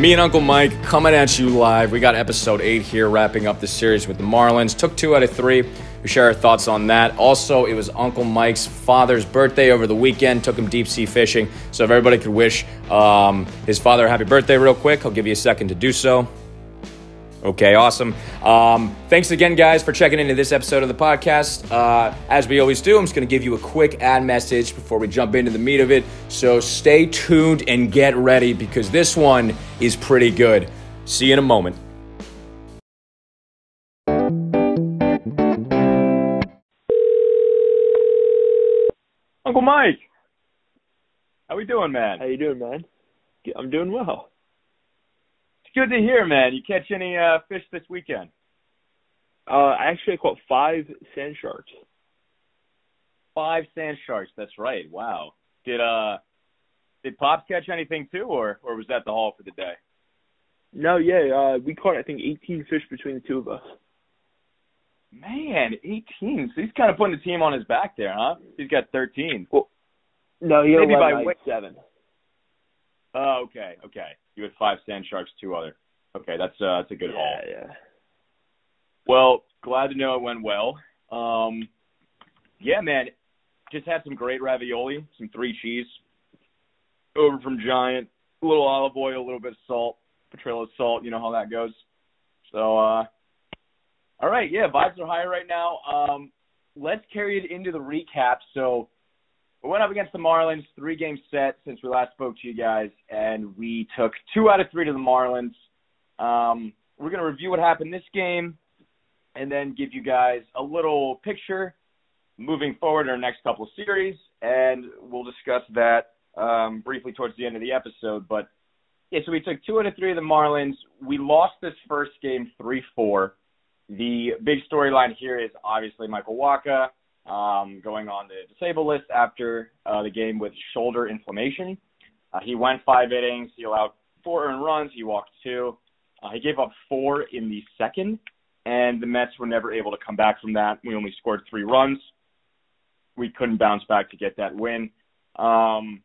Me and Uncle Mike coming at you live. We got episode eight here, wrapping up the series with the Marlins. Took two out of three. We share our thoughts on that. Also, it was Uncle Mike's father's birthday over the weekend. Took him deep sea fishing. So if everybody could wish um, his father a happy birthday real quick, I'll give you a second to do so. Okay, awesome. Um, thanks again, guys, for checking into this episode of the podcast. Uh, as we always do, I'm just going to give you a quick ad message before we jump into the meat of it. So stay tuned and get ready because this one is pretty good. See you in a moment. Uncle Mike, how we doing, man? How you doing, man? I'm doing well. It's good to hear, man. You catch any uh, fish this weekend? Uh, actually, I caught five sand sharks. Five sand sharks. That's right. Wow. Did uh, did Pops catch anything too, or or was that the haul for the day? No, yeah, uh, we caught I think 18 fish between the two of us. Man, 18. So he's kind of putting the team on his back there, huh? He's got 13. Well, no, he Maybe by like weight. seven. Oh, okay, okay. You had five sand sharks, two other. Okay, that's uh, that's a good haul. Yeah, yeah. Well, glad to know it went well. Um, yeah, man, just had some great ravioli, some three cheese over from Giant, a little olive oil, a little bit of salt, Petrella salt. You know how that goes. So, uh, all right, yeah, vibes are high right now. Um, let's carry it into the recap. So, we went up against the Marlins, three game set since we last spoke to you guys, and we took two out of three to the Marlins. Um, we're going to review what happened this game and then give you guys a little picture moving forward in our next couple of series, and we'll discuss that um, briefly towards the end of the episode. But yeah, so we took two out of three of the Marlins. We lost this first game 3 4. The big storyline here is obviously Michael Wacha um, going on the disabled list after uh, the game with shoulder inflammation. Uh, he went five innings. He allowed four earned runs. He walked two. Uh, he gave up four in the second, and the Mets were never able to come back from that. We only scored three runs. We couldn't bounce back to get that win. Um,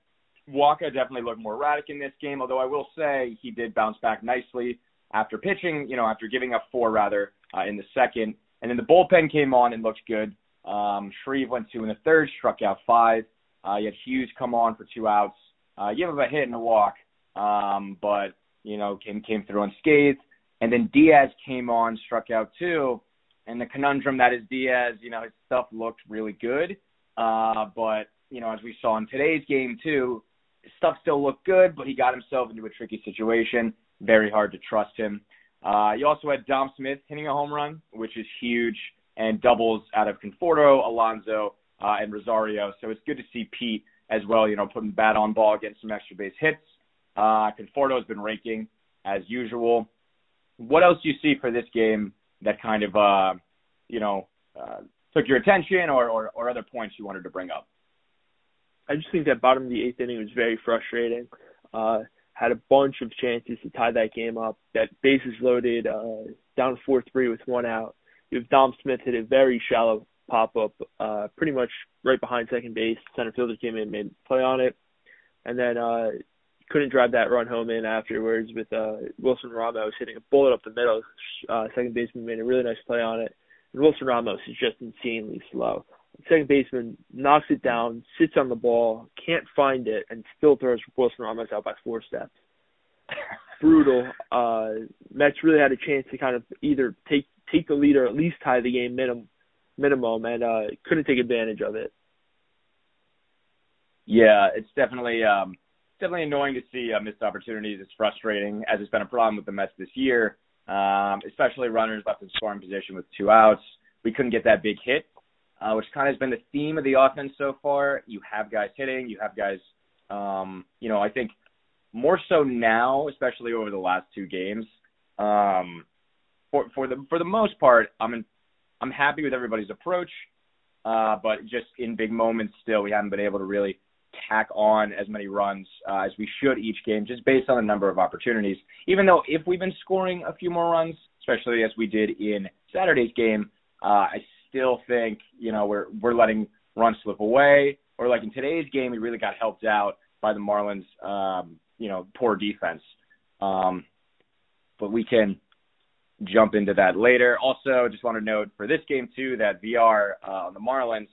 Wacha definitely looked more erratic in this game, although I will say he did bounce back nicely after pitching, you know, after giving up four rather uh, in the second. And then the bullpen came on and looked good. Um, Shreve went two in the third, struck out five. Uh, you had Hughes come on for two outs. Uh, gave up a hit and a walk, um, but you know came came through unscathed. And then Diaz came on, struck out two. And the conundrum that is Diaz, you know, his stuff looked really good, uh, but you know, as we saw in today's game too, his stuff still looked good, but he got himself into a tricky situation. Very hard to trust him. Uh, you also had Dom Smith hitting a home run, which is huge, and doubles out of Conforto, Alonso, uh, and Rosario. So it's good to see Pete as well, you know, putting bat on ball, getting some extra base hits. Uh, Conforto has been raking as usual. What else do you see for this game that kind of, uh, you know, uh, took your attention or, or, or other points you wanted to bring up? I just think that bottom of the eighth inning was very frustrating. Uh, had a bunch of chances to tie that game up. That bases loaded, uh, down four three with one out. You have Dom Smith hit a very shallow pop up, uh, pretty much right behind second base. Center fielder came in, made play on it, and then uh, couldn't drive that run home in afterwards with uh, Wilson Ramos hitting a bullet up the middle. Uh, second baseman made a really nice play on it. And Wilson Ramos is just insanely slow. Second baseman knocks it down, sits on the ball, can't find it, and still throws Wilson Ramos out by four steps. Brutal. Uh, Mets really had a chance to kind of either take take the lead or at least tie the game minimum, minimum, and uh, couldn't take advantage of it. Yeah, it's definitely um, definitely annoying to see uh, missed opportunities. It's frustrating, as it's been a problem with the Mets this year, um, especially runners left in scoring position with two outs. We couldn't get that big hit, uh, which kind of has been the theme of the offense so far. You have guys hitting, you have guys, um, you know, I think more so now, especially over the last two games. Um, for for the for the most part, I'm in, I'm happy with everybody's approach, uh, but just in big moments, still we haven't been able to really tack on as many runs uh, as we should each game, just based on the number of opportunities. Even though if we've been scoring a few more runs, especially as we did in Saturday's game, uh, I still think you know we're we're letting runs slip away. Or like in today's game, we really got helped out by the Marlins, um, you know, poor defense. Um, but we can jump into that later. Also, just want to note for this game too that VR uh, on the Marlins,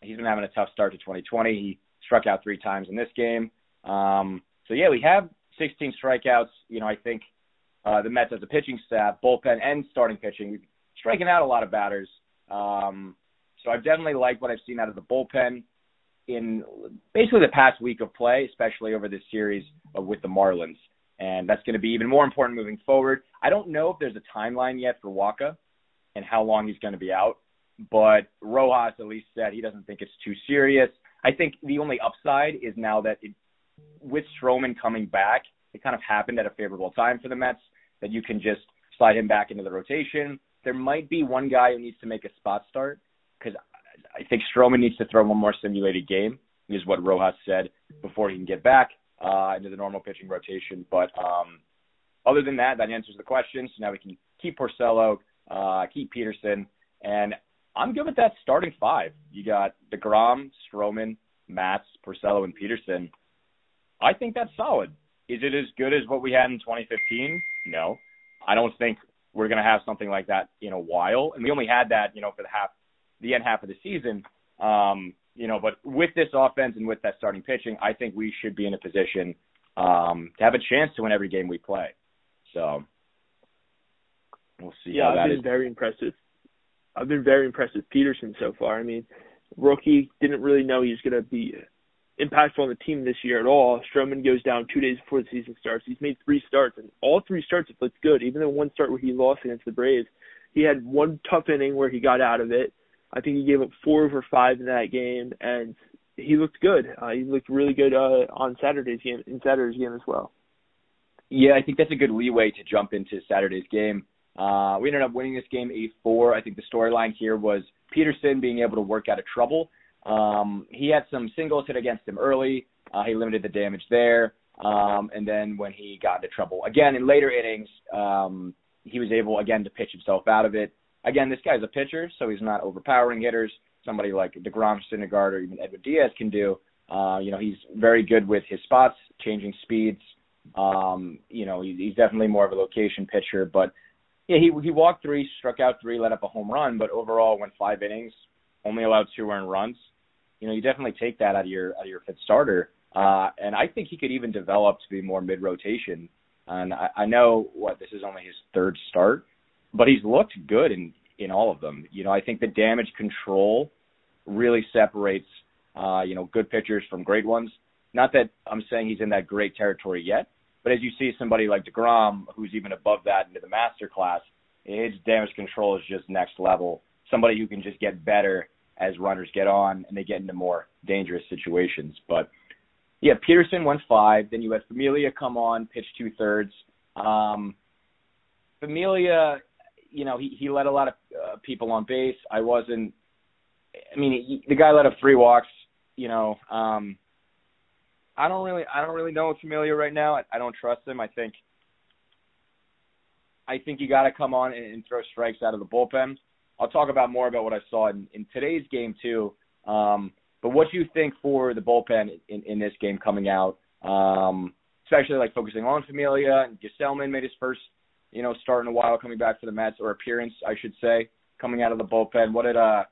he's been having a tough start to 2020. He struck out three times in this game. Um, so yeah, we have 16 strikeouts. You know, I think uh, the Mets as a pitching staff, bullpen and starting pitching, striking out a lot of batters. Um, so I've definitely liked what I've seen out of the bullpen in basically the past week of play, especially over this series with the Marlins. And that's going to be even more important moving forward. I don't know if there's a timeline yet for Wacha and how long he's going to be out, but Rojas at least said he doesn't think it's too serious. I think the only upside is now that it, with Stroman coming back, it kind of happened at a favorable time for the Mets that you can just slide him back into the rotation. There might be one guy who needs to make a spot start because I think Stroman needs to throw one more simulated game, is what Rojas said before he can get back uh, into the normal pitching rotation. But um, other than that, that answers the question. So now we can keep Porcello, uh, keep Peterson, and I'm good with that starting five. You got DeGrom, Stroman, Matz, Porcello, and Peterson. I think that's solid. Is it as good as what we had in 2015? No. I don't think we're going to have something like that in a while. And we only had that, you know, for the half, the end half of the season. Um, you know, but with this offense and with that starting pitching, I think we should be in a position um, to have a chance to win every game we play. So we'll see. Yeah, I've been is. very impressive. I've been very impressed with Peterson so far. I mean, rookie didn't really know he was going to be impactful on the team this year at all. Stroman goes down two days before the season starts. He's made three starts, and all three starts have looked good. Even the one start where he lost against the Braves, he had one tough inning where he got out of it. I think he gave up four over five in that game, and he looked good. Uh, he looked really good uh, on Saturday's game, in Saturday's game as well. Yeah, I think that's a good leeway to jump into Saturday's game. Uh, we ended up winning this game 8-4. I think the storyline here was Peterson being able to work out of trouble. Um, he had some singles hit against him early. Uh, he limited the damage there. Um, and then when he got into trouble again in later innings, um, he was able again to pitch himself out of it. Again, this guy's a pitcher, so he's not overpowering hitters. Somebody like Degrom, Syndergaard, or even Edwin Diaz can do. Uh, you know, he's very good with his spots, changing speeds. Um, you know, he's, he's definitely more of a location pitcher, but yeah, he he walked three, struck out three, let up a home run, but overall went five innings, only allowed two earned runs you know, you definitely take that out of your out of your fifth starter. Uh, and I think he could even develop to be more mid rotation. And I, I know what this is only his third start, but he's looked good in in all of them. You know, I think the damage control really separates uh, you know good pitchers from great ones. Not that I'm saying he's in that great territory yet, but as you see somebody like Degrom, who's even above that into the master class, his damage control is just next level. Somebody who can just get better as runners get on and they get into more dangerous situations. But yeah, Peterson went five. Then you had Familia come on, pitch two thirds. Um, Familia, you know, he he let a lot of uh, people on base. I wasn't. I mean, he, the guy let up three walks. You know, um, I don't really, I don't really know Familia right now. I, I don't trust him. I think, I think you got to come on and, and throw strikes out of the bullpen. I'll talk about more about what I saw in, in today's game too. Um, but what do you think for the bullpen in, in this game coming out, um, especially like focusing on Familia and Gsellman made his first, you know, start in a while coming back for the Mets or appearance, I should say, coming out of the bullpen. What did uh,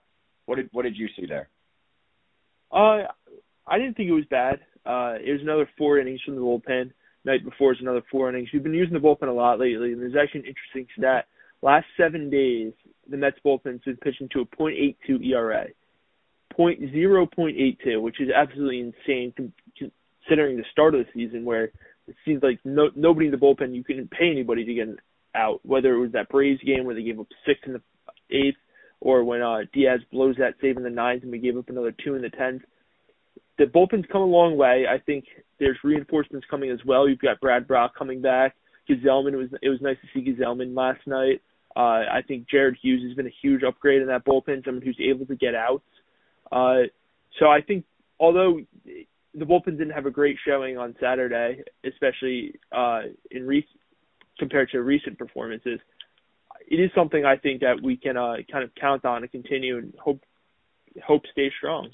what did what did you see there? Uh, I didn't think it was bad. Uh, was another four innings from the bullpen. Night before was another four innings. We've been using the bullpen a lot lately, and there's actually an interesting stat. Last seven days, the Mets bullpen's been pitching to a .82 ERA, point zero point eight two, which is absolutely insane considering the start of the season where it seems like no nobody in the bullpen you couldn't pay anybody to get out. Whether it was that Braves game where they gave up six in the eighth, or when uh, Diaz blows that save in the ninth and we gave up another two in the tenth. The bullpen's come a long way. I think there's reinforcements coming as well. You've got Brad Brach coming back. Gsellman was it was nice to see Gsellman last night. Uh, I think Jared Hughes has been a huge upgrade in that bullpen, someone who's able to get out. Uh, so I think although the bullpen didn't have a great showing on Saturday, especially uh, in re- compared to recent performances, it is something I think that we can uh, kind of count on and continue and hope hope stay strong.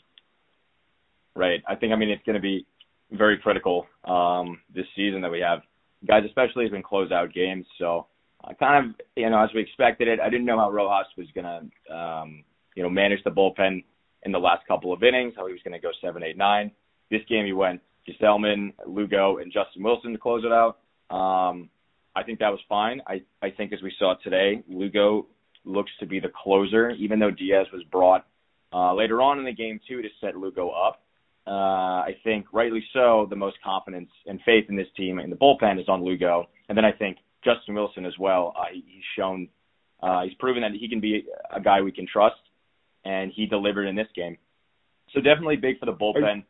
Right. I think I mean it's going to be very critical um, this season that we have guys, especially has been close out games. So uh, kind of, you know, as we expected it. I didn't know how Rojas was gonna, um, you know, manage the bullpen in the last couple of innings. How he was gonna go seven, eight, nine. This game he went Gsellman, Lugo, and Justin Wilson to close it out. Um, I think that was fine. I I think as we saw today, Lugo looks to be the closer, even though Diaz was brought uh, later on in the game too to set Lugo up. Uh, I think rightly so. The most confidence and faith in this team in the bullpen is on Lugo, and then I think Justin Wilson as well. Uh, he's shown, uh, he's proven that he can be a guy we can trust, and he delivered in this game. So definitely big for the bullpen.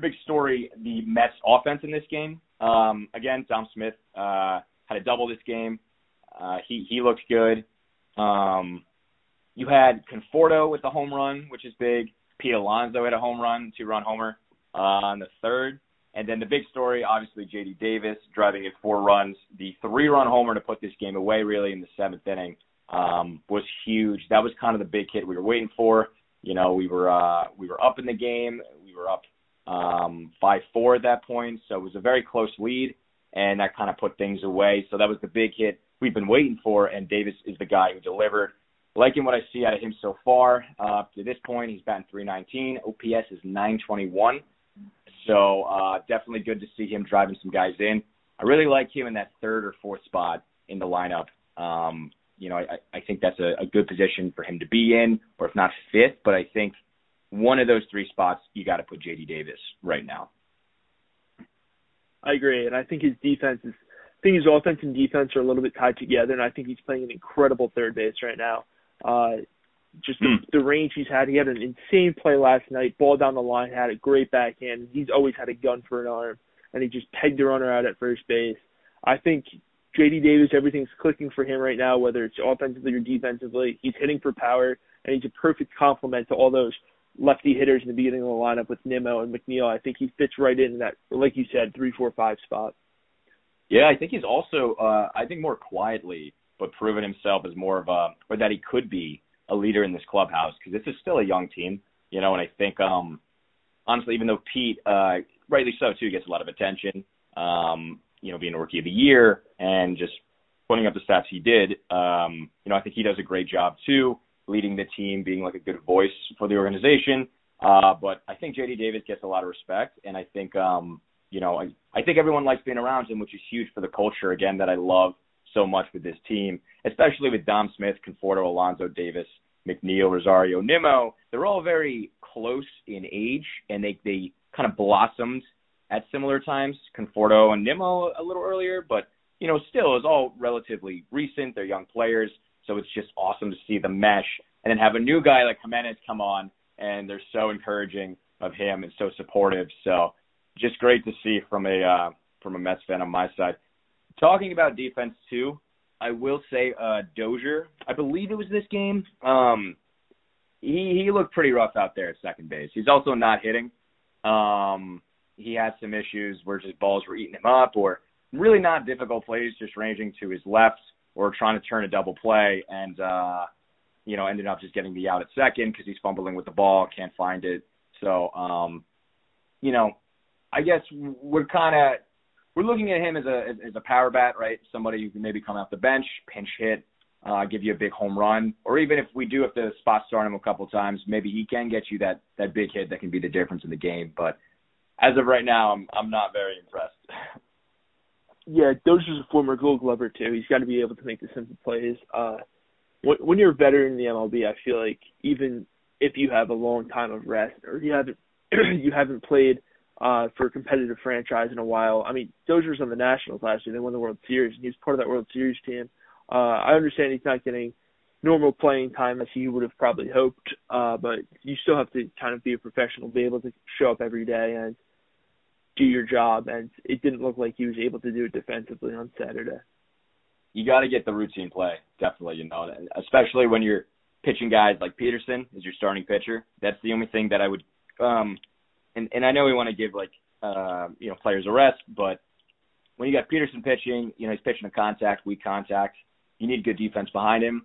Big story: the Mets offense in this game. Um, again, Dom Smith uh, had a double this game. Uh, he he looked good. Um, you had Conforto with the home run, which is big. Pete Alonso had a home run, two run homer uh, on the third. And then the big story, obviously, JD Davis driving in four runs. The three run homer to put this game away, really, in the seventh inning um, was huge. That was kind of the big hit we were waiting for. You know, we were uh, we were up in the game. We were up um, by four at that point, so it was a very close lead, and that kind of put things away. So that was the big hit we've been waiting for, and Davis is the guy who delivered liking what I see out of him so far. Uh, to this point, he's batting 319. OPS is 921. So uh, definitely good to see him driving some guys in. I really like him in that third or fourth spot in the lineup. Um, you know, I, I think that's a, a good position for him to be in, or if not fifth, but I think one of those three spots you got to put JD Davis right now. I agree, and I think his defense is. I think his offense and defense are a little bit tied together, and I think he's playing an incredible third base right now. Uh, just the, mm. the range he's had. He had an insane play last night. Ball down the line, had a great backhand. He's always had a gun for an arm, and he just pegged the runner out at first base. I think JD Davis, everything's clicking for him right now, whether it's offensively or defensively. He's hitting for power, and he's a perfect complement to all those lefty hitters in the beginning of the lineup with Nimmo and McNeil. I think he fits right in that, like you said, three, four, five spot. Yeah, I think he's also, uh, I think more quietly but proven himself as more of a, or that he could be a leader in this clubhouse because this is still a young team, you know. And I think, um, honestly, even though Pete, uh, rightly so too, gets a lot of attention, um, you know, being a rookie of the year and just putting up the stats he did, um, you know, I think he does a great job too, leading the team, being like a good voice for the organization. Uh, but I think JD Davis gets a lot of respect, and I think, um, you know, I, I think everyone likes being around him, which is huge for the culture again that I love so much with this team, especially with Dom Smith, Conforto, Alonso Davis, McNeil, Rosario, Nimmo. They're all very close in age, and they they kind of blossomed at similar times. Conforto and Nimmo a little earlier, but you know, still is all relatively recent. They're young players, so it's just awesome to see the mesh, and then have a new guy like Jimenez come on, and they're so encouraging of him and so supportive. So just great to see from a uh, from a Mets fan on my side. Talking about defense too, I will say uh Dozier, I believe it was this game. Um he he looked pretty rough out there at second base. He's also not hitting. Um he had some issues where his balls were eating him up or really not difficult plays just ranging to his left or trying to turn a double play and uh you know ended up just getting the out at second because he's fumbling with the ball, can't find it. So um you know, I guess we're kind of we're looking at him as a as, as a power bat, right? Somebody who can maybe come off the bench, pinch hit, uh, give you a big home run, or even if we do have to spot start him a couple times, maybe he can get you that that big hit that can be the difference in the game. But as of right now, I'm I'm not very impressed. Yeah, Dozier's a former Gold Glover too. He's got to be able to make the simple plays. Uh, when, when you're a veteran in the MLB, I feel like even if you have a long time of rest or you haven't you haven't played uh, for a competitive franchise in a while. I mean, Dozier was on the Nationals last year. They won the World Series, and he was part of that World Series team. Uh, I understand he's not getting normal playing time as he would have probably hoped, uh, but you still have to kind of be a professional, be able to show up every day and do your job. And it didn't look like he was able to do it defensively on Saturday. You got to get the routine play, definitely. You know, especially when you're pitching guys like Peterson as your starting pitcher. That's the only thing that I would um, and and I know we want to give like uh, you know players a rest, but when you got Peterson pitching, you know he's pitching a contact, weak contact. You need good defense behind him.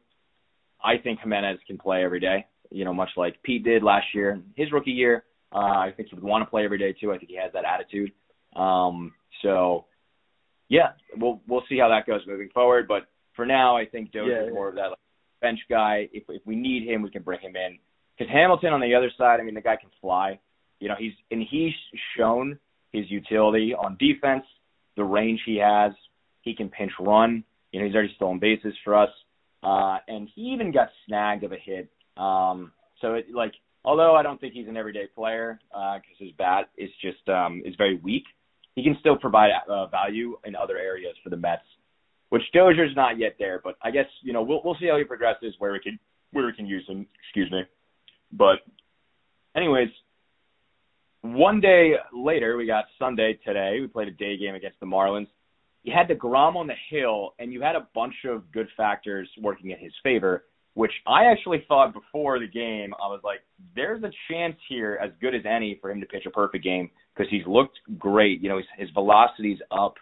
I think Jimenez can play every day. You know, much like Pete did last year, his rookie year. Uh, I think he would want to play every day too. I think he has that attitude. Um, so, yeah, we'll we'll see how that goes moving forward. But for now, I think Dozier yeah, is more of that like, bench guy. If if we need him, we can bring him in. Because Hamilton on the other side, I mean, the guy can fly. You know, he's and he's shown his utility on defense, the range he has. He can pinch run. You know, he's already stolen bases for us, uh, and he even got snagged of a hit. Um, so it like, although I don't think he's an everyday player because uh, his bat is just um, is very weak, he can still provide uh, value in other areas for the Mets, which Dozier's not yet there. But I guess you know we'll we'll see how he progresses, where we can where we can use him. Excuse me. But anyways, one day later, we got Sunday today. We played a day game against the Marlins. You had deGrom on the hill, and you had a bunch of good factors working in his favor, which I actually thought before the game. I was like, there's a chance here, as good as any, for him to pitch a perfect game because he's looked great. You know, his, his velocity's up.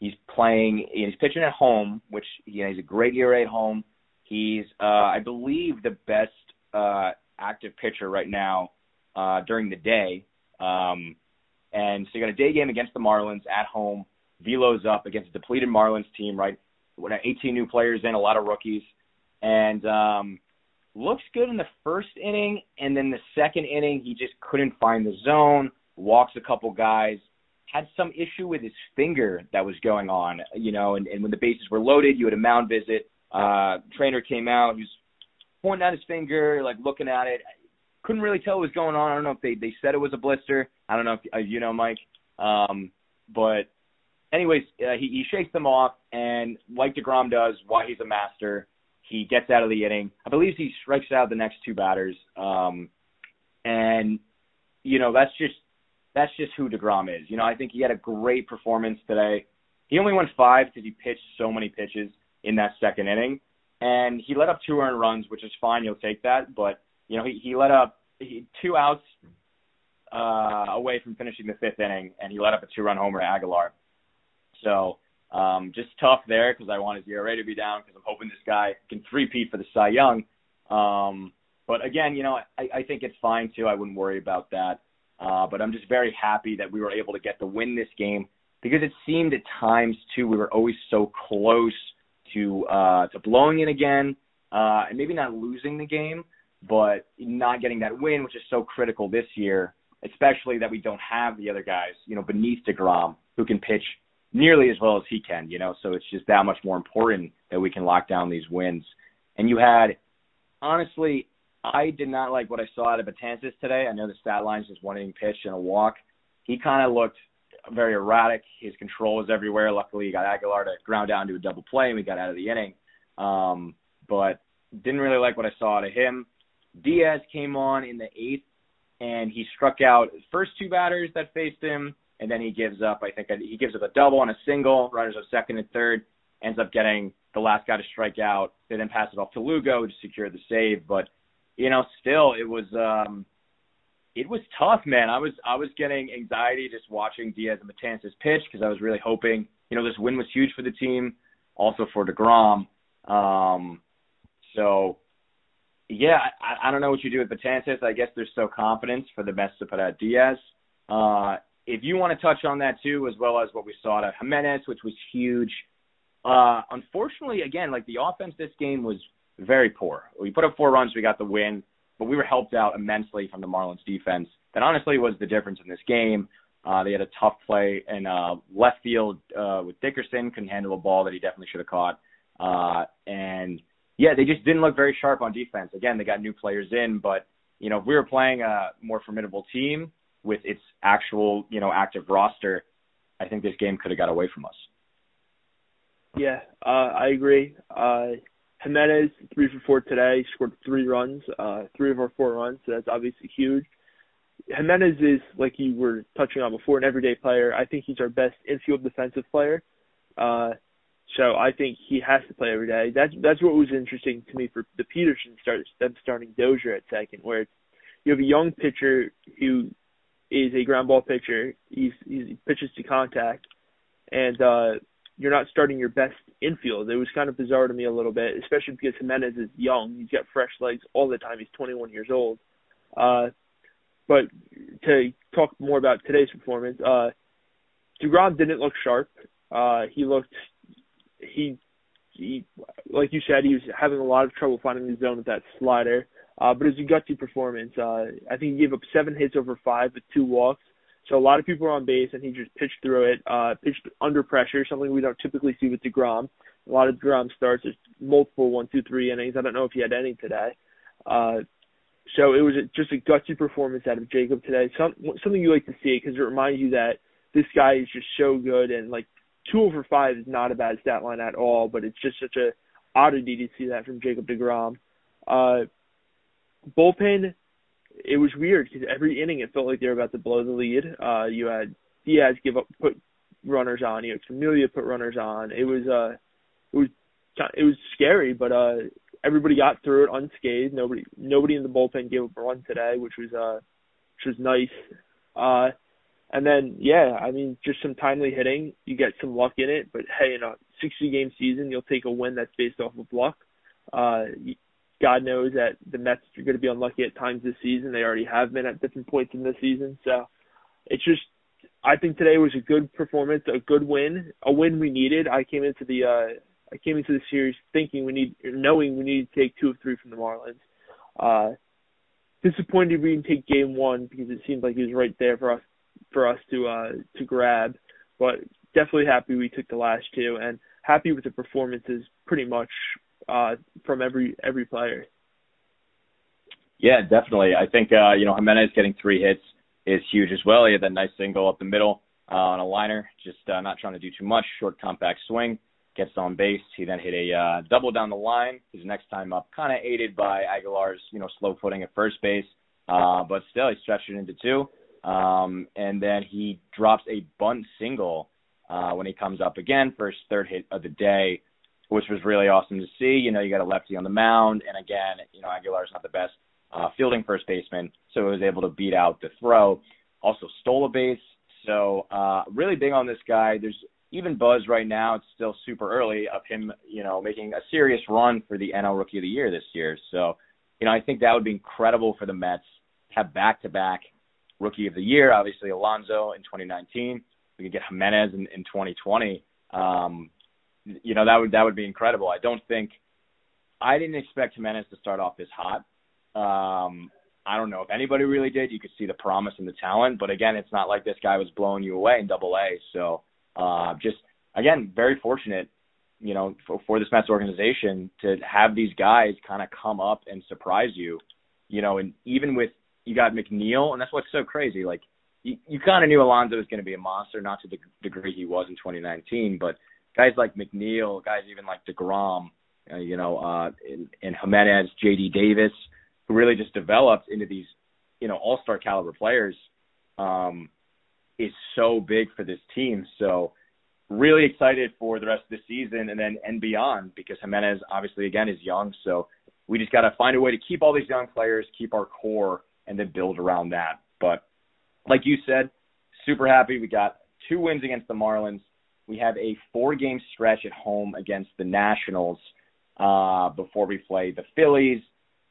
He's playing. He's pitching at home, which you know he's a great ERA at home. He's, uh, I believe, the best uh, active pitcher right now uh, during the day. Um, and so you got a day game against the Marlins at home. Velo's up against a depleted Marlins team, right? 18 new players in, a lot of rookies, and um, looks good in the first inning, and then the second inning he just couldn't find the zone. Walks a couple guys, had some issue with his finger that was going on, you know, and, and when the bases were loaded, you had a mound visit. Uh, trainer came out, he was pointing at his finger, like looking at it. Couldn't really tell what was going on. I don't know if they they said it was a blister. I don't know if uh, you know, Mike. Um, but anyways, uh, he he shakes them off, and like deGrom does, why he's a master, he gets out of the inning. I believe he strikes out the next two batters. Um, and you know that's just that's just who deGrom is. You know, I think he had a great performance today. He only went five because he pitched so many pitches in that second inning and he let up two earned runs, which is fine. You'll take that, but you know he he let up he, two outs uh, away from finishing the fifth inning, and he let up a two-run homer to Aguilar. So um, just tough there because I want his ERA to be down because I'm hoping this guy can three-peat for the Cy Young. Um, but again, you know, I, I think it's fine too. I wouldn't worry about that. Uh, but I'm just very happy that we were able to get the win this game because it seemed at times too we were always so close to uh, to blowing it again, uh, and maybe not losing the game, but not getting that win, which is so critical this year, especially that we don't have the other guys, you know, beneath Degrom who can pitch nearly as well as he can, you know. So it's just that much more important that we can lock down these wins. And you had, honestly, I did not like what I saw out of Betances today. I know the stat line's just one inning pitch and a walk. He kind of looked very erratic. His control was everywhere. Luckily, he got Aguilar to ground down to a double play, and we got out of the inning. Um, but didn't really like what I saw out of him. Diaz came on in the eighth, and he struck out first two batters that faced him, and then he gives up. I think he gives up a double and a single. Runners up second and third. Ends up getting the last guy to strike out. They then pass it off to Lugo to secure the save. But you know, still it was um, it was tough, man. I was I was getting anxiety just watching Diaz and Betances pitch because I was really hoping, you know, this win was huge for the team, also for Degrom. Um, so, yeah, I, I don't know what you do with Betances. I guess there's still confidence for the best to put out Diaz. Uh, if you want to touch on that too, as well as what we saw at Jimenez, which was huge. Uh, unfortunately, again, like the offense this game was very poor. We put up four runs, we got the win but we were helped out immensely from the Marlins defense. That honestly was the difference in this game. Uh, they had a tough play in uh, left field uh, with Dickerson, couldn't handle a ball that he definitely should have caught. Uh, and yeah, they just didn't look very sharp on defense. Again, they got new players in, but you know, if we were playing a more formidable team with its actual, you know, active roster, I think this game could have got away from us. Yeah, uh, I agree. Uh, Jimenez, three for four today, scored three runs, uh, three of our four runs, so that's obviously huge. Jimenez is, like you were touching on before, an everyday player. I think he's our best infield defensive player. Uh, so I think he has to play every day. That's that's what was interesting to me for the Peterson start them starting Dozier at second, where you have a young pitcher who is a ground ball pitcher. He's, he pitches to contact, and uh, you're not starting your best infield. It was kind of bizarre to me a little bit, especially because Jimenez is young. He's got fresh legs all the time. He's 21 years old. Uh, but to talk more about today's performance, uh, Degrom didn't look sharp. Uh, he looked he he like you said he was having a lot of trouble finding the zone with that slider. Uh, but it was a gutsy performance. Uh, I think he gave up seven hits over five with two walks. So a lot of people were on base, and he just pitched through it. Uh, pitched under pressure, something we don't typically see with Degrom. A lot of Degrom starts is multiple one, two, three innings. I don't know if he had any today. Uh, so it was just a gutsy performance out of Jacob today. Some, something you like to see because it reminds you that this guy is just so good, and like two over five is not a bad stat line at all. But it's just such a oddity to see that from Jacob Degrom. Uh, bullpen, it was weird because every inning it felt like they were about to blow the lead. Uh, you had Diaz give up, put runners on. You had Familia put runners on. It was uh, it was it was scary, but uh, everybody got through it unscathed. Nobody nobody in the bullpen gave up a run today, which was uh, which was nice. Uh, and then yeah, I mean just some timely hitting. You get some luck in it, but hey, in a 60 game season, you'll take a win that's based off of luck. Uh, God knows that the Mets are going to be unlucky at times this season. They already have been at different points in the season. So it's just, I think today was a good performance, a good win, a win we needed. I came into the, uh, I came into the series thinking we need, knowing we need to take two of three from the Marlins. Uh, disappointed we didn't take game one because it seemed like he was right there for us, for us to, uh, to grab. But definitely happy we took the last two and happy with the performances pretty much uh, from every every player. Yeah, definitely. I think uh, you know Jimenez getting three hits is huge as well. He had that nice single up the middle uh, on a liner, just uh, not trying to do too much, short compact swing, gets on base. He then hit a uh, double down the line. His next time up, kind of aided by Aguilar's you know slow footing at first base, uh, but still he stretched it into two. Um, and then he drops a bunt single uh, when he comes up again for his third hit of the day which was really awesome to see. You know, you got a lefty on the mound, and again, you know, Aguilar's not the best uh, fielding first baseman, so he was able to beat out the throw. Also stole a base, so uh, really big on this guy. There's even buzz right now. It's still super early of him, you know, making a serious run for the NL Rookie of the Year this year. So, you know, I think that would be incredible for the Mets have back-to-back Rookie of the Year. Obviously, Alonso in 2019. We could get Giménez in, in 2020. Um, you know that would that would be incredible. I don't think I didn't expect Giménez to start off this hot. Um, I don't know if anybody really did. You could see the promise and the talent, but again, it's not like this guy was blowing you away in Double A. So uh, just again, very fortunate, you know, for, for this Mets organization to have these guys kind of come up and surprise you. You know, and even with you got McNeil, and that's what's so crazy. Like you, you kind of knew Alonso was going to be a monster, not to the degree he was in 2019, but guys like McNeil, guys even like Degrom, uh, you know, uh, and, and Giménez, J.D. Davis, who really just developed into these, you know, all-star caliber players, um, is so big for this team. So really excited for the rest of the season and then and beyond because Jimenez obviously again is young. So we just got to find a way to keep all these young players, keep our core, and then build around that. But like you said, super happy. We got two wins against the Marlins we have a four game stretch at home against the Nationals uh, before we play the Phillies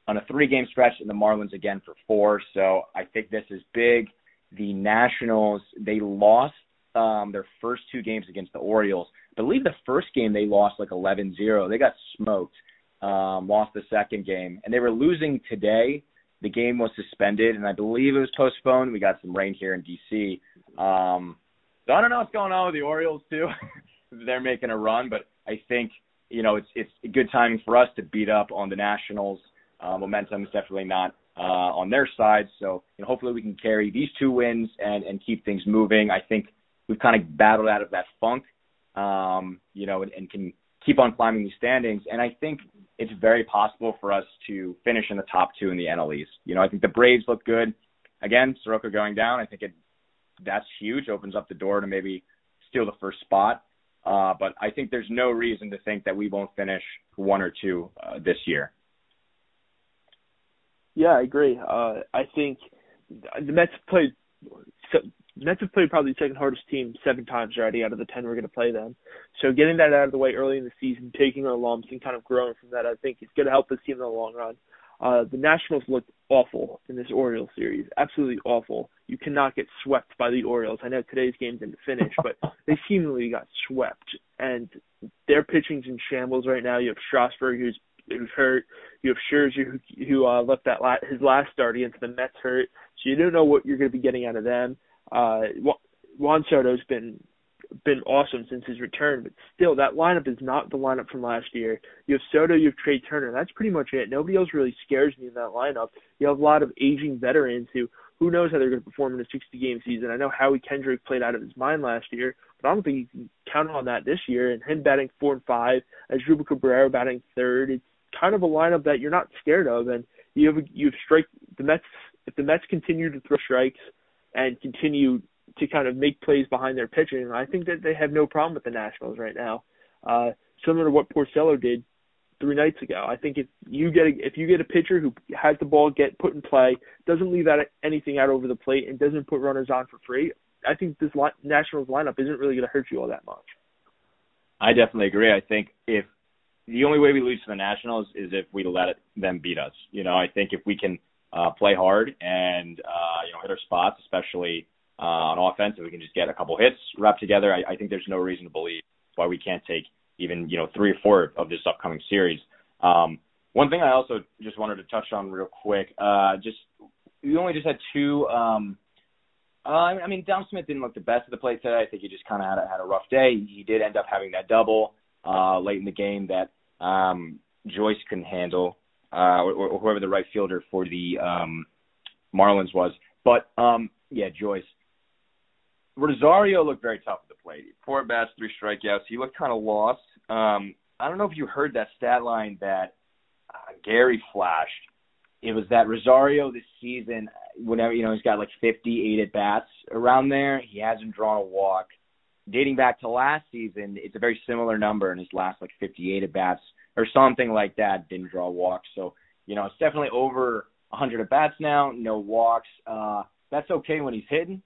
on a three game stretch and the Marlins again for four. So I think this is big. The Nationals, they lost um, their first two games against the Orioles. I believe the first game they lost like 11 0. They got smoked, um, lost the second game, and they were losing today. The game was suspended, and I believe it was postponed. We got some rain here in D.C. Um, so I don't know what's going on with the Orioles too. They're making a run, but I think you know it's it's a good timing for us to beat up on the Nationals. Uh, momentum is definitely not uh, on their side, so you know, hopefully we can carry these two wins and and keep things moving. I think we've kind of battled out of that funk, um, you know, and, and can keep on climbing these standings. And I think it's very possible for us to finish in the top two in the NL East. You know, I think the Braves look good. Again, Soroka going down, I think it that's huge. Opens up the door to maybe steal the first spot. Uh, but I think there's no reason to think that we won't finish one or two uh, this year. Yeah, I agree. Uh, I think the Mets played. So, Mets have played probably the second hardest team seven times already out of the ten we're going to play them. So getting that out of the way early in the season, taking our lumps and kind of growing from that, I think is going to help this team in the long run. Uh, the Nationals looked awful in this Orioles series, absolutely awful. You cannot get swept by the Orioles. I know today's game didn't finish, but they seemingly got swept, and their pitching's in shambles right now. You have Strasburg who's who's hurt. You have Scherzer who, who uh, left that la- his last start against the Mets hurt, so you don't know what you're going to be getting out of them. Uh, Juan Soto's been been awesome since his return, but still, that lineup is not the lineup from last year. You have Soto, you have Trea Turner. That's pretty much it. Nobody else really scares me in that lineup. You have a lot of aging veterans who who knows how they're going to perform in a 60 game season. I know Howie Kendrick played out of his mind last year, but I don't think you can count on that this year. And him batting four and five, as Asdrubal Cabrera batting third, it's kind of a lineup that you're not scared of. And you have you have strike the Mets. If the Mets continue to throw strikes and continue to kind of make plays behind their pitching. I think that they have no problem with the Nationals right now. Uh, similar to what Porcello did three nights ago. I think if you get a, if you get a pitcher who has the ball get put in play, doesn't leave out anything out over the plate, and doesn't put runners on for free, I think this li- Nationals lineup isn't really going to hurt you all that much. I definitely agree. I think if the only way we lose to the Nationals is if we let them beat us. You know, I think if we can uh, play hard and uh, you know hit our spots, especially uh, on offense, if we can just get a couple hits wrapped together, I, I think there's no reason to believe why we can't take even you know three or four of this upcoming series. Um, one thing I also just wanted to touch on real quick, uh, just we only just had two. Um, uh, I mean, Dom Smith didn't look the best at the plate today. I think he just kind of had a, had a rough day. He did end up having that double uh, late in the game that um, Joyce couldn't handle, uh, or, or whoever the right fielder for the um, Marlins was. But um, yeah, Joyce. Rosario looked very tough at the plate. Four bats, three strikeouts. He looked kind of lost. Um, I don't know if you heard that stat line that uh, Gary flashed. It was that Rosario this season, whenever you know he's got like 58 at bats around there, he hasn't drawn a walk. Dating back to last season, it's a very similar number in his last like 58 at bats or something like that. Didn't draw a walk, so you know it's definitely over 100 at bats now. No walks. Uh, that's okay when he's hitting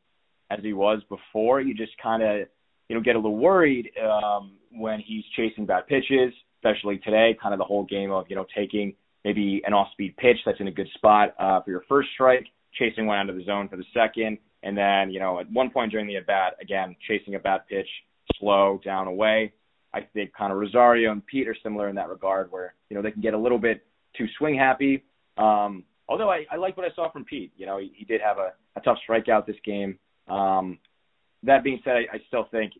as he was before. You just kind of, you know, get a little worried um, when he's chasing bad pitches, especially today. Kind of the whole game of, you know, taking maybe an off-speed pitch that's in a good spot uh, for your first strike, chasing one out of the zone for the second, and then, you know, at one point during the at bat, again, chasing a bad pitch, slow down away. I think kind of Rosario and Pete are similar in that regard, where you know they can get a little bit too swing happy. Um, although I, I like what I saw from Pete. You know, he, he did have a, a tough strikeout this game. Um, that being said, I, I still think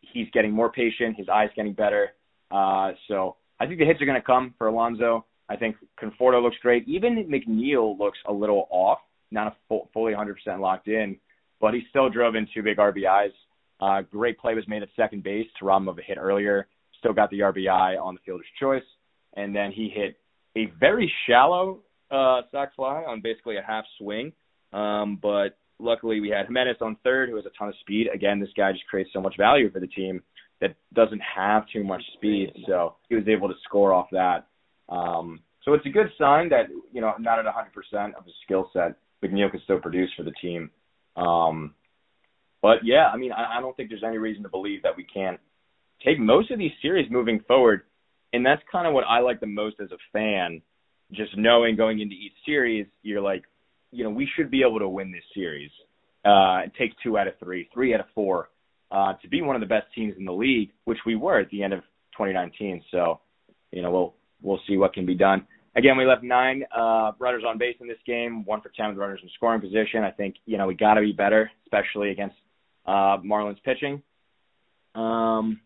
he's getting more patient. His eyes getting better. Uh, so I think the hits are going to come for Alonso. I think Conforto looks great. Even McNeil looks a little off, not a full, fully 100% locked in, but he still drove in two big RBIs. Uh, great play was made at second base to rob him of a hit earlier. Still got the RBI on the fielder's choice, and then he hit a very shallow uh, sac fly on basically a half swing. Um, but luckily we had Jimenez on third, who has a ton of speed. Again, this guy just creates so much value for the team that doesn't have too much speed, so he was able to score off that. Um, so it's a good sign that you know not at 100% of his skill set, McNeil can still produce for the team. Um, but yeah, I mean, I, I don't think there's any reason to believe that we can't take most of these series moving forward, and that's kind of what I like the most as a fan. Just knowing going into each series, you're like, you know, we should be able to win this series. Uh, take two out of three, three out of four, uh, to be one of the best teams in the league, which we were at the end of 2019. So, you know, we'll we'll see what can be done. Again, we left nine uh, runners on base in this game, one for ten with runners in scoring position. I think you know we got to be better, especially against uh, Marlins pitching. Um,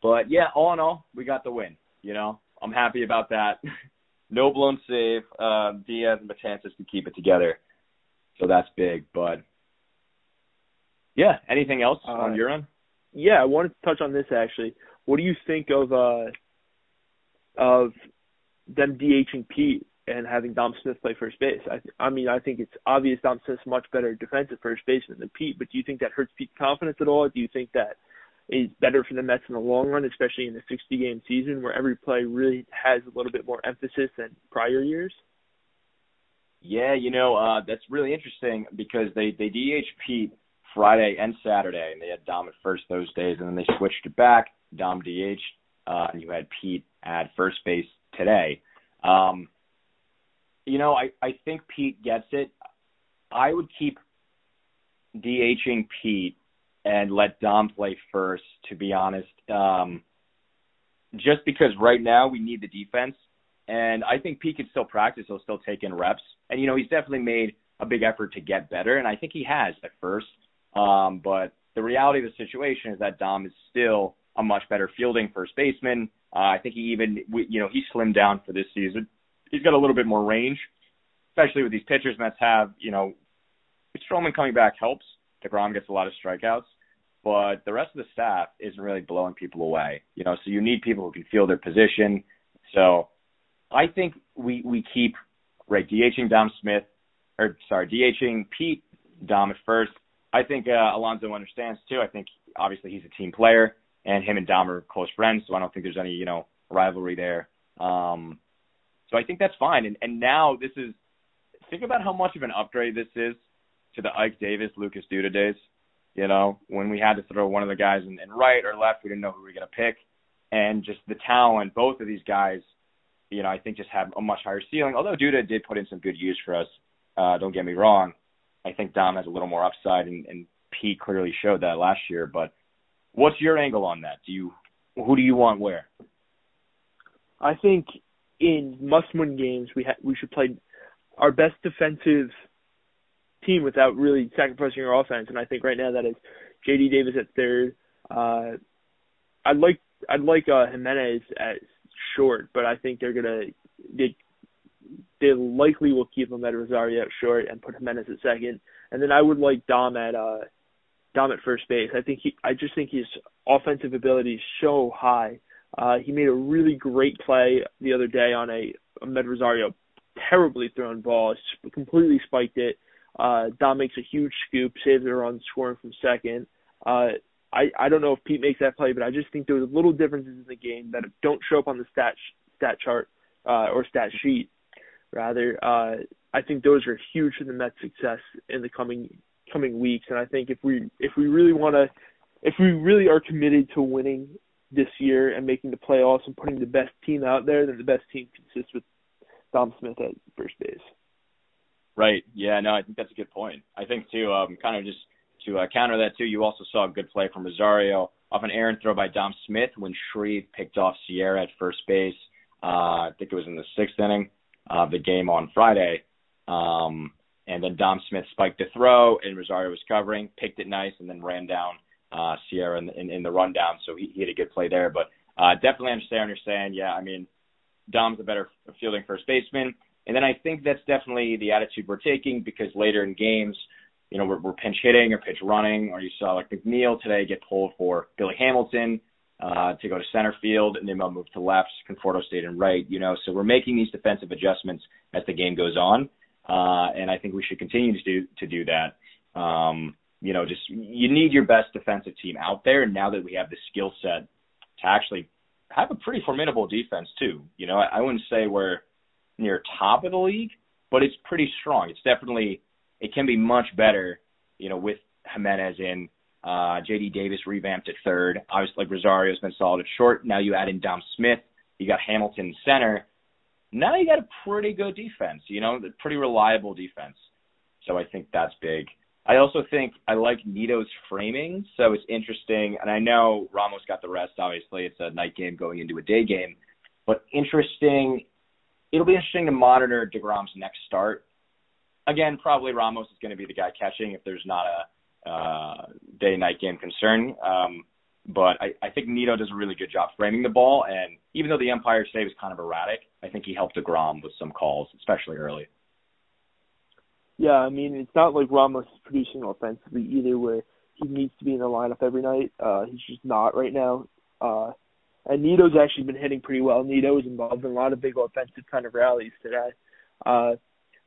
but yeah, all in all, we got the win. You know, I'm happy about that. no blown save. Uh, Diaz and Betances can keep it together, so that's big. But yeah, anything else uh, on your end? Yeah, I wanted to touch on this actually. What do you think of uh of them DHing Pete and having Dom Smith play first base? I, I mean, I think it's obvious Dom Smith's much better defensive first baseman than Pete, but do you think that hurts Pete's confidence at all? Do you think that is better for the Mets in the long run, especially in a 60 game season where every play really has a little bit more emphasis than prior years? Yeah, you know, uh, that's really interesting because they, they DH Pete Friday and Saturday, and they had Dom at first those days, and then they switched it back. Dom DH, uh, and you had Pete at first base today. Um, you know, I I think Pete gets it. I would keep DHing Pete and let Dom play first. To be honest, um, just because right now we need the defense, and I think Pete can still practice. He'll still take in reps, and you know he's definitely made a big effort to get better, and I think he has at first. Um, but the reality of the situation is that Dom is still a much better fielding first baseman. Uh, I think he even, you know, he slimmed down for this season. He's got a little bit more range, especially with these pitchers Mets have. You know, Stroman coming back helps. Degrom gets a lot of strikeouts, but the rest of the staff isn't really blowing people away. You know, so you need people who can feel their position. So I think we we keep right DHing Dom Smith, or sorry, DHing Pete Dom at first. I think uh, Alonso understands too. I think obviously he's a team player, and him and Dom are close friends, so I don't think there's any you know rivalry there. Um, so I think that's fine. And and now this is think about how much of an upgrade this is to the Ike Davis, Lucas Duda days. You know, when we had to throw one of the guys in, in right or left, we didn't know who we were to pick, and just the talent. Both of these guys, you know, I think just have a much higher ceiling. Although Duda did put in some good use for us. Uh, don't get me wrong. I think Dom has a little more upside, and, and Pete clearly showed that last year. But what's your angle on that? Do you who do you want where? I think in must-win games we ha- we should play our best defensive team without really sacrificing our offense, and I think right now that is J.D. Davis at third. Uh, I'd like I'd like uh, Giménez at short, but I think they're gonna they they likely will keep him at Rosario at short and put Giménez at second. And then I would like Dom at uh Dom at first base. I think he I just think his offensive ability is so high. Uh he made a really great play the other day on a, Amed Rosario terribly thrown ball, completely spiked it. Uh Dom makes a huge scoop, saves a run scoring from second. Uh I I don't know if Pete makes that play, but I just think there was little differences in the game that don't show up on the stat stat chart uh, or stat sheet rather. Uh, I think those are huge for the Mets' success in the coming coming weeks. And I think if we if we really want to, if we really are committed to winning this year and making the playoffs and putting the best team out there, then the best team consists with Dom Smith at first base. Right. Yeah. No, I think that's a good point. I think too. Um, kind of just to uh, counter that too, you also saw a good play from Rosario off an errant throw by Dom Smith when Shreve picked off Sierra at first base. Uh, I think it was in the sixth inning of the game on Friday. Um, and then Dom Smith spiked the throw, and Rosario was covering, picked it nice, and then ran down uh, Sierra in, in, in the rundown. So he, he had a good play there. But uh, definitely understand what you're saying. Yeah, I mean, Dom's a better fielding first baseman. And then I think that's definitely the attitude we're taking because later in games, you know, we're, we're pinch hitting or pitch running, or you saw like McNeil today get pulled for Billy Hamilton uh, to go to center field, and then they'll move to left. Conforto stayed in right. You know, so we're making these defensive adjustments as the game goes on, uh, and I think we should continue to do to do that. Um, you know, just you need your best defensive team out there, and now that we have the skill set to actually have a pretty formidable defense too. You know, I, I wouldn't say we're near top of the league, but it's pretty strong. It's definitely it can be much better. You know, with Giménez in uh, JD Davis revamped at third. Obviously, like Rosario's been solid at short. Now you add in Dom Smith. You got Hamilton center. Now you got a pretty good defense, you know, the pretty reliable defense. So I think that's big. I also think I like Nido's framing, so it's interesting. And I know Ramos got the rest. Obviously, it's a night game going into a day game, but interesting. It'll be interesting to monitor Degrom's next start. Again, probably Ramos is going to be the guy catching if there's not a uh, day night game concern. Um, but I, I think Nido does a really good job framing the ball, and even though the umpire today was kind of erratic, I think he helped Degrom with some calls, especially early. Yeah, I mean it's not like Ramos is producing offensively either, where he needs to be in the lineup every night. Uh, he's just not right now. Uh, and Nido's actually been hitting pretty well. Nito is involved in a lot of big offensive kind of rallies today. Uh,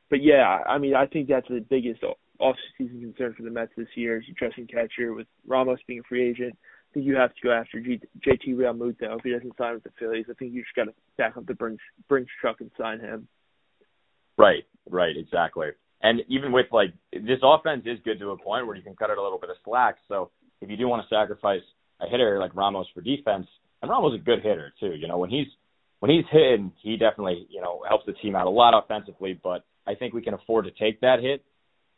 but yeah, I mean I think that's the biggest off-season concern for the Mets this year is addressing catcher with Ramos being a free agent. I think you have to go after G- JT Realmuto if he doesn't sign with the Phillies. I think you just got to back up the Brinks, Brinks truck and sign him. Right, right, exactly. And even with like this offense is good to a point where you can cut it a little bit of slack. So if you do want to sacrifice a hitter like Ramos for defense, and Ramos is a good hitter too. You know when he's when he's hitting, he definitely you know helps the team out a lot offensively. But I think we can afford to take that hit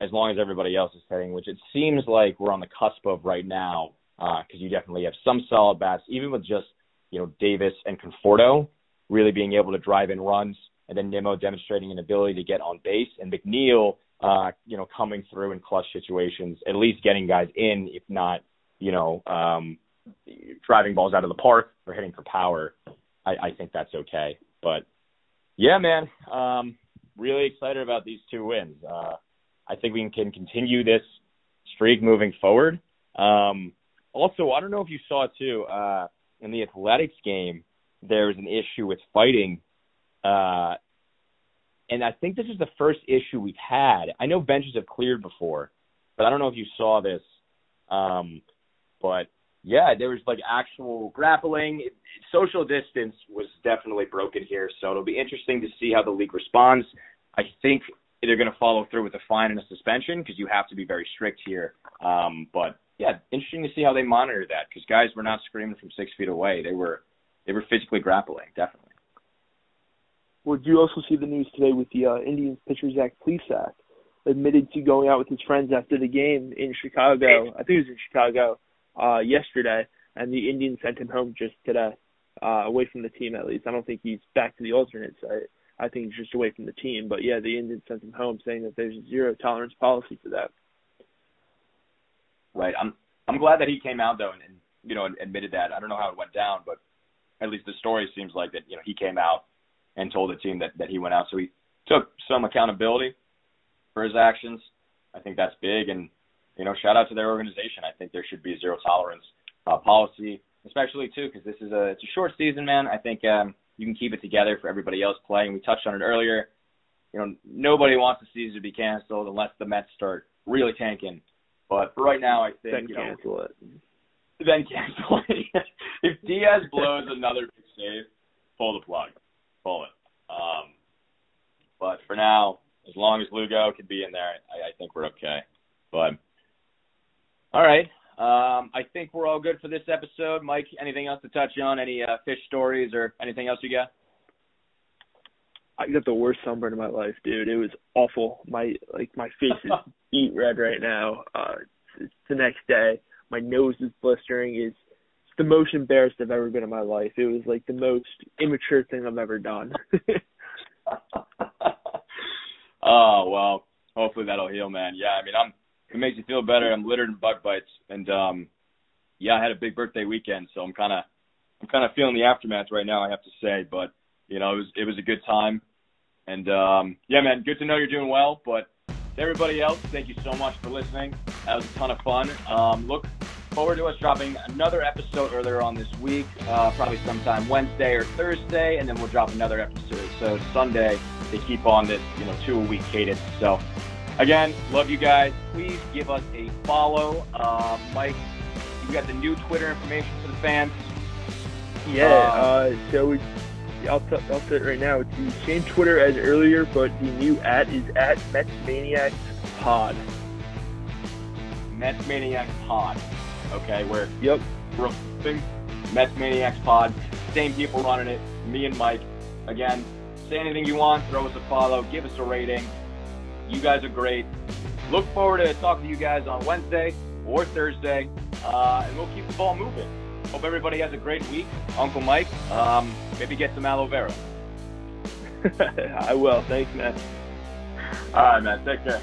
as long as everybody else is hitting, which it seems like we're on the cusp of right now. Because uh, you definitely have some solid bats, even with just you know Davis and Conforto really being able to drive in runs, and then Nimmo demonstrating an ability to get on base, and McNeil, uh, you know, coming through in clutch situations, at least getting guys in, if not, you know, um, driving balls out of the park or hitting for power. I, I think that's okay. But yeah, man, um, really excited about these two wins. Uh, I think we can continue this streak moving forward. Um, also, I don't know if you saw too uh, in the athletics game, there was an issue with fighting, uh, and I think this is the first issue we've had. I know benches have cleared before, but I don't know if you saw this. Um, but yeah, there was like actual grappling. Social distance was definitely broken here, so it'll be interesting to see how the league responds. I think they're going to follow through with a fine and a suspension because you have to be very strict here. Um, but yeah, interesting to see how they monitor that because guys were not screaming from six feet away; they were they were physically grappling, definitely. Well, did you also see the news today with the uh, Indians pitcher Zach Plesac admitted to going out with his friends after the game in Chicago? I think it was in Chicago uh, yesterday, and the Indians sent him home just today, uh, away from the team at least. I don't think he's back to the alternate site. I think he's just away from the team. But yeah, the Indians sent him home, saying that there's a zero tolerance policy for that. Right. I'm I'm glad that he came out though and, and you know admitted that. I don't know how it went down, but at least the story seems like that you know he came out and told the team that that he went out, so he took some accountability for his actions. I think that's big, and you know, shout out to their organization. I think there should be a zero tolerance uh, policy, especially too because this is a it's a short season, man. I think um, you can keep it together for everybody else playing. We touched on it earlier. You know, nobody wants the season to be canceled unless the Mets start really tanking. But for right now, I think then you know, cancel it. Then cancel it. if Diaz blows another big save, pull the plug, pull it. Um, but for now, as long as Lugo can be in there, I, I think we're okay. But all right. Um, I think we're all good for this episode. Mike, anything else to touch on? Any uh, fish stories or anything else you got? I got the worst sunburn of my life, dude. It was awful. My like my face is beet red right now. Uh, it's, it's the next day. My nose is blistering. It's, it's the most embarrassed I've ever been in my life. It was like the most immature thing I've ever done. oh well, hopefully that'll heal, man. Yeah, I mean I'm it makes you feel better. I'm littered in bug bites, and um, yeah, I had a big birthday weekend, so I'm kind of I'm kind of feeling the aftermath right now. I have to say, but you know, it was it was a good time, and um, yeah, man, good to know you're doing well. But to everybody else, thank you so much for listening. That was a ton of fun. Um, look forward to us dropping another episode earlier on this week, uh, probably sometime Wednesday or Thursday, and then we'll drop another episode so Sunday. They keep on this, you know, two a week cadence. So Again, love you guys. Please give us a follow. Uh, Mike, you got the new Twitter information for the fans? Yeah, uh, uh, so we, I'll, t- I'll say it right now. It's the same Twitter as earlier, but the new at is at Metsmaniacs Pod. Metsmaniacs Pod. Okay, we're yep. We're Metsmaniacs Pod. Same people running it. Me and Mike. Again, say anything you want. Throw us a follow. Give us a rating. You guys are great. Look forward to talking to you guys on Wednesday or Thursday, uh, and we'll keep the ball moving. Hope everybody has a great week. Uncle Mike, um, maybe get some aloe vera. I will. Thanks, man. All right, man. Take care.